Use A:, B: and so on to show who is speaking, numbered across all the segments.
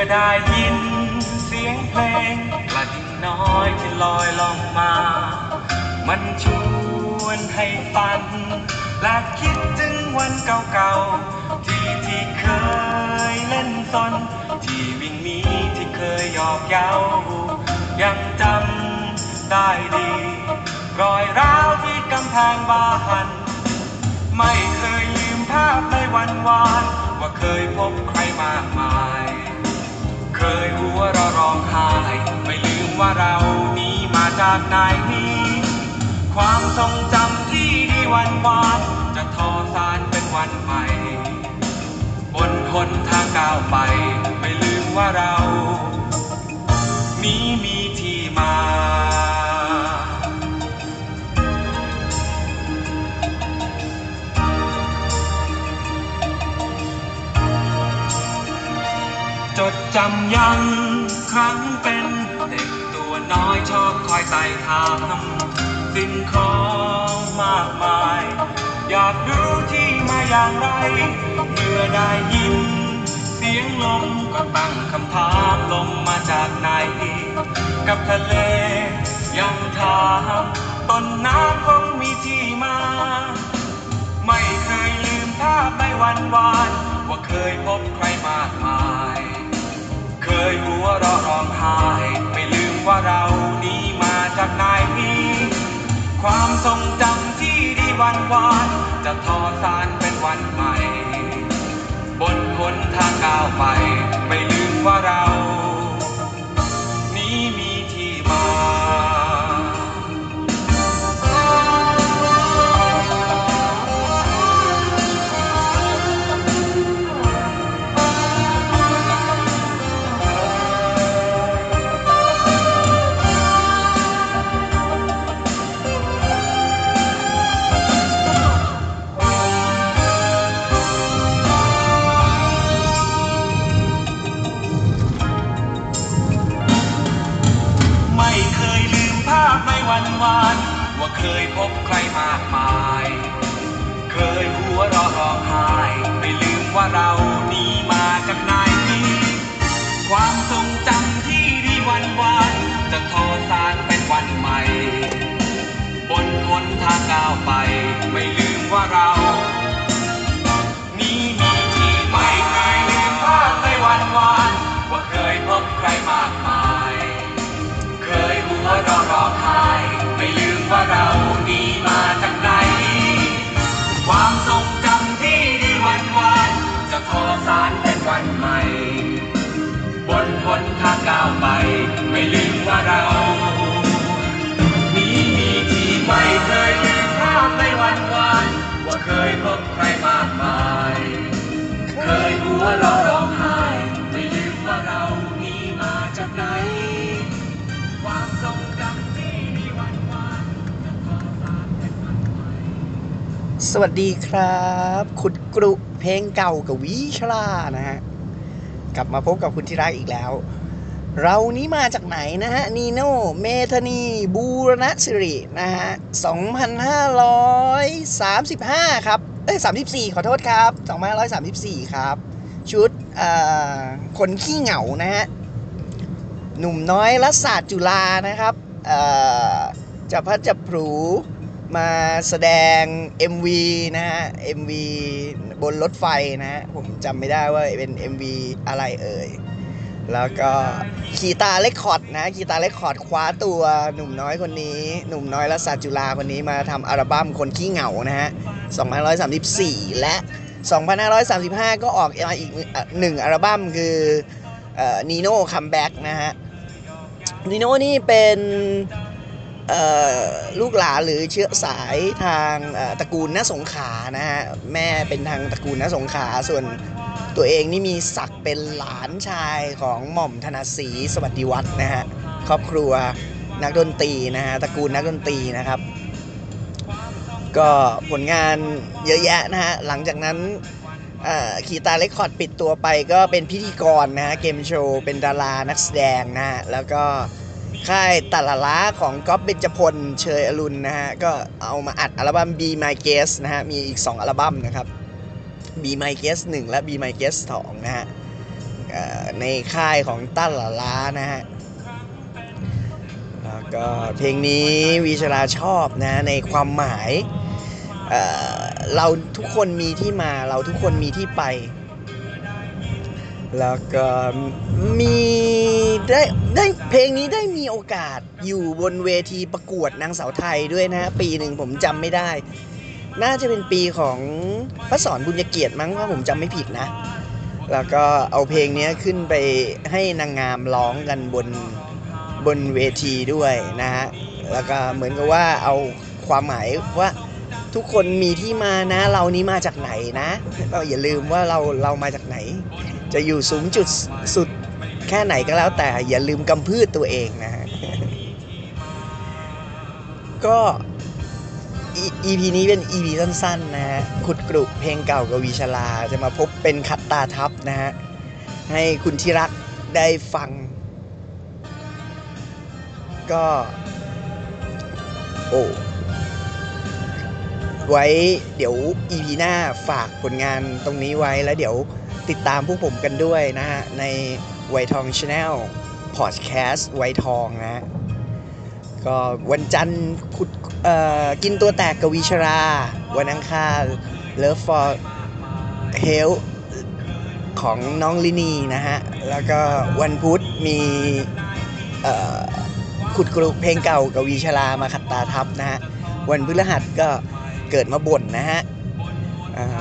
A: อได้ยินเสียงเพลงกระดิ่งน้อยที่ลอยลงมา มันชวนให้ฝัน และคิดถึงวันเก่าๆ ที่ที่เคยเล่นซนที่วิ่งหนีที่เคยหยอกเย้ายังจำได้ดี รอยร้าวที่กำแพงบ้านไม่เคยลืมภาพในวันวาน ว่าเคยพบใครมากมาย เคยหัวเราร้องไห้ไม่ลืมว่าเรานี้มาจากไหนความทรงจำที่ดีวันวานจะทอสานเป็นวันใหม่ บนคนทางก้าวไป ไม่ลืมว่าเรา นี้มีำยังครั้งเป็นเด็กตัวน้อยชอบคอยไต่ถามสิ่งของมากมาย อยากรู้ที่มาอย่างไร เมื่อได้ยิน เสียงลมก็ตั้งคำถามลมมาจากไหน กับทะเลยังถามต้นน้ำคงมีที่มา ไม่เคยลืมภาพในวันวาน ว่าเคยพบใครมากมาย ยหัวเราะร้องไห้ไม่ลืมว่าเรานี้มาจากไหนความทรงจำที่ดีวันวานจะทอสานเป็นวันใหม่ บนหนทางก้าวไป ไม่ลืมว่าเรา ไสวัส
B: ดีครับขุดกรุเพลงเก่ากับวิชลานะฮะ กลับมาพบกับคุณที่รักอีกแล้ว เรานี้มาจากไหนนะฮะ นีโน่เมธานีบูรณสิรินะฮะ 2535 ครับ เอ้ย 34 ขอโทษครับ 2534 ครับ ชุดเอ่อคนขี้เหงานะฮะ หนุ่มน้อยรัศาสตร์จุฬานะครับเอ่อจะพัดจะผู มาแสดง MV นะฮะ MV บนรถไฟนะฮะ ผมจำไม่ได้ว่าเป็น MV อะไรเอ่ย แล้วก็ขีตาเรคคอร์ดนะขีตาเรคคอร์ดคว้าตัวหนุ่มน้อยคนนี้ หนุ่มน้อยรัศาจุฬาคนนี้มาทำอัลบั้มคนขี้เหงานะฮะ 2534 และ 2535 ก็ออกมาอีกหนึ่งอัลบั้มคือนีโน่คัมแบ็กนะฮะนีโน่นี่เป็น ลูกหลานหรือเชื้อสายทางตระกูลน้าสงขานะฮะแม่เป็นทางตระกูลน้าสงขาส่วนตัวเองนี่มีศักดิ์เป็นหลานชายของหม่อมธนศรีสวัสดิวัฒนะฮะครอบครัวนักดนตรีนะฮะตระกูลนักดนตรีนะครับ ก็ผลงานเยอะแยะนะฮะหลังจากนั้นคีตาเรคคอร์ดปิดตัวไปก็เป็นพิธีกรนะฮะเกมโชว์เป็นดารานักแสดงนะฮะแล้วก็ ค่ายตัลล้าของก๊อฟเบญจพลเชยอรุณนะฮะ ก็เอามาอัดอัลบั้ม Be My Guest นะฮะ มีอีก 2 อัลบั้มนะครับ Be My Guest 1 และ Be My Guest 2 นะฮะในค่ายของตัลล้านะฮะ แล้วก็เพลงนี้วีชราชอบนะในความหมายเเราทุกคนมีที่มาเราทุกคนมีที่ไป แล้วก็มีได้ได้เพลงนี้ได้มีโอกาสอยู่บนเวทีประกวดนางสาวไทยด้วยนะ ปีหนึ่งผมจำไม่ได้ น่าจะเป็นปีของพระสอนบุญญเกียรติมั้งถ้าผมจำไม่ผิดนะ แล้วก็เอาเพลงนี้ขึ้นไปให้นางงามร้องกันบนบนเวทีด้วยนะฮะ แล้วก็เหมือนกับว่าเอาความหมายว่าทุกคนมีที่มานะ เรานี้มาจากไหนนะ เราอย่าลืมว่าเราเรามาจากไหน จะอยู่สูงจุดสุดแค่ไหนก็แล้วแต่อย่าลืมกำพืชตัวเองนะฮะ ก็ E- EP นี้เป็น EP สั้นๆนะฮะ ขุดกรุเพลงเก่ากวีชลาจะมาพบเป็นคัตตาทับนะฮะ ให้คุณที่รักได้ฟัง ก็ โอ้ไว้เดี๋ยว EP หน้าฝากผลงานตรงนี้ไว้แล้วเดี๋ยว ติดตามพวกผมกันด้วยนะฮะ ในไวทองชาแนลพอดแคสต์ไวทองนะ ก็วันจันทร์ขุดเอ่อกินตัวแตกกวิชรา วันอังคาร Love for Health ของน้องลินีนะฮะ แล้วก็วันพุธมีขุดกรุเพลงเก่ากวีชรามาขัดตาทับนะฮะ วันพฤหัสก็เกิดมาบ่นนะฮะ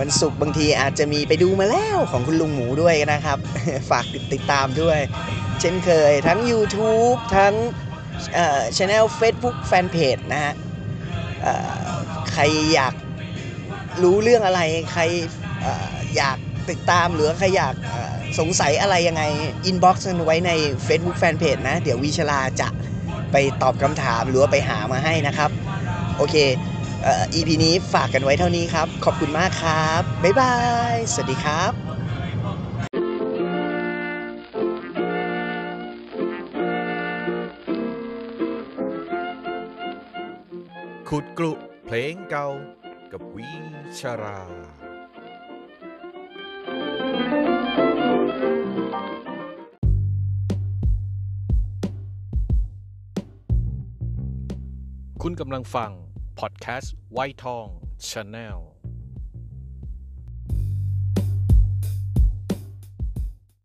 B: วันศุกร์บางทีอาจจะมีไปดูมาแล้วของคุณลุงหมูด้วยนะครับ ฝากติดตามด้วย เช่นเคยทั้ง YouTube ทั้งเอ่อ channel Facebook Fanpage นะฮะใครอยากรู้เรื่องอะไรใครออยากติดตามหรือใครอยากสงสัยอะไรยังไง inbox กันไว้ใน Facebook Fanpage นะ เดี๋ยววิชลาจะไปตอบคำถามหรือว่าไปหามาให้นะครับ โอเค อ่อ EP นี้ฝากกันไว้เท่านี้ครับ ขอบคุณมากครับ บ๊ายบาย สวัสดีครับ
C: ขุดกลุเพลงเก่ากับวีชราคุณกำลังฟัง พอดแคสต์ไวทองชาแนล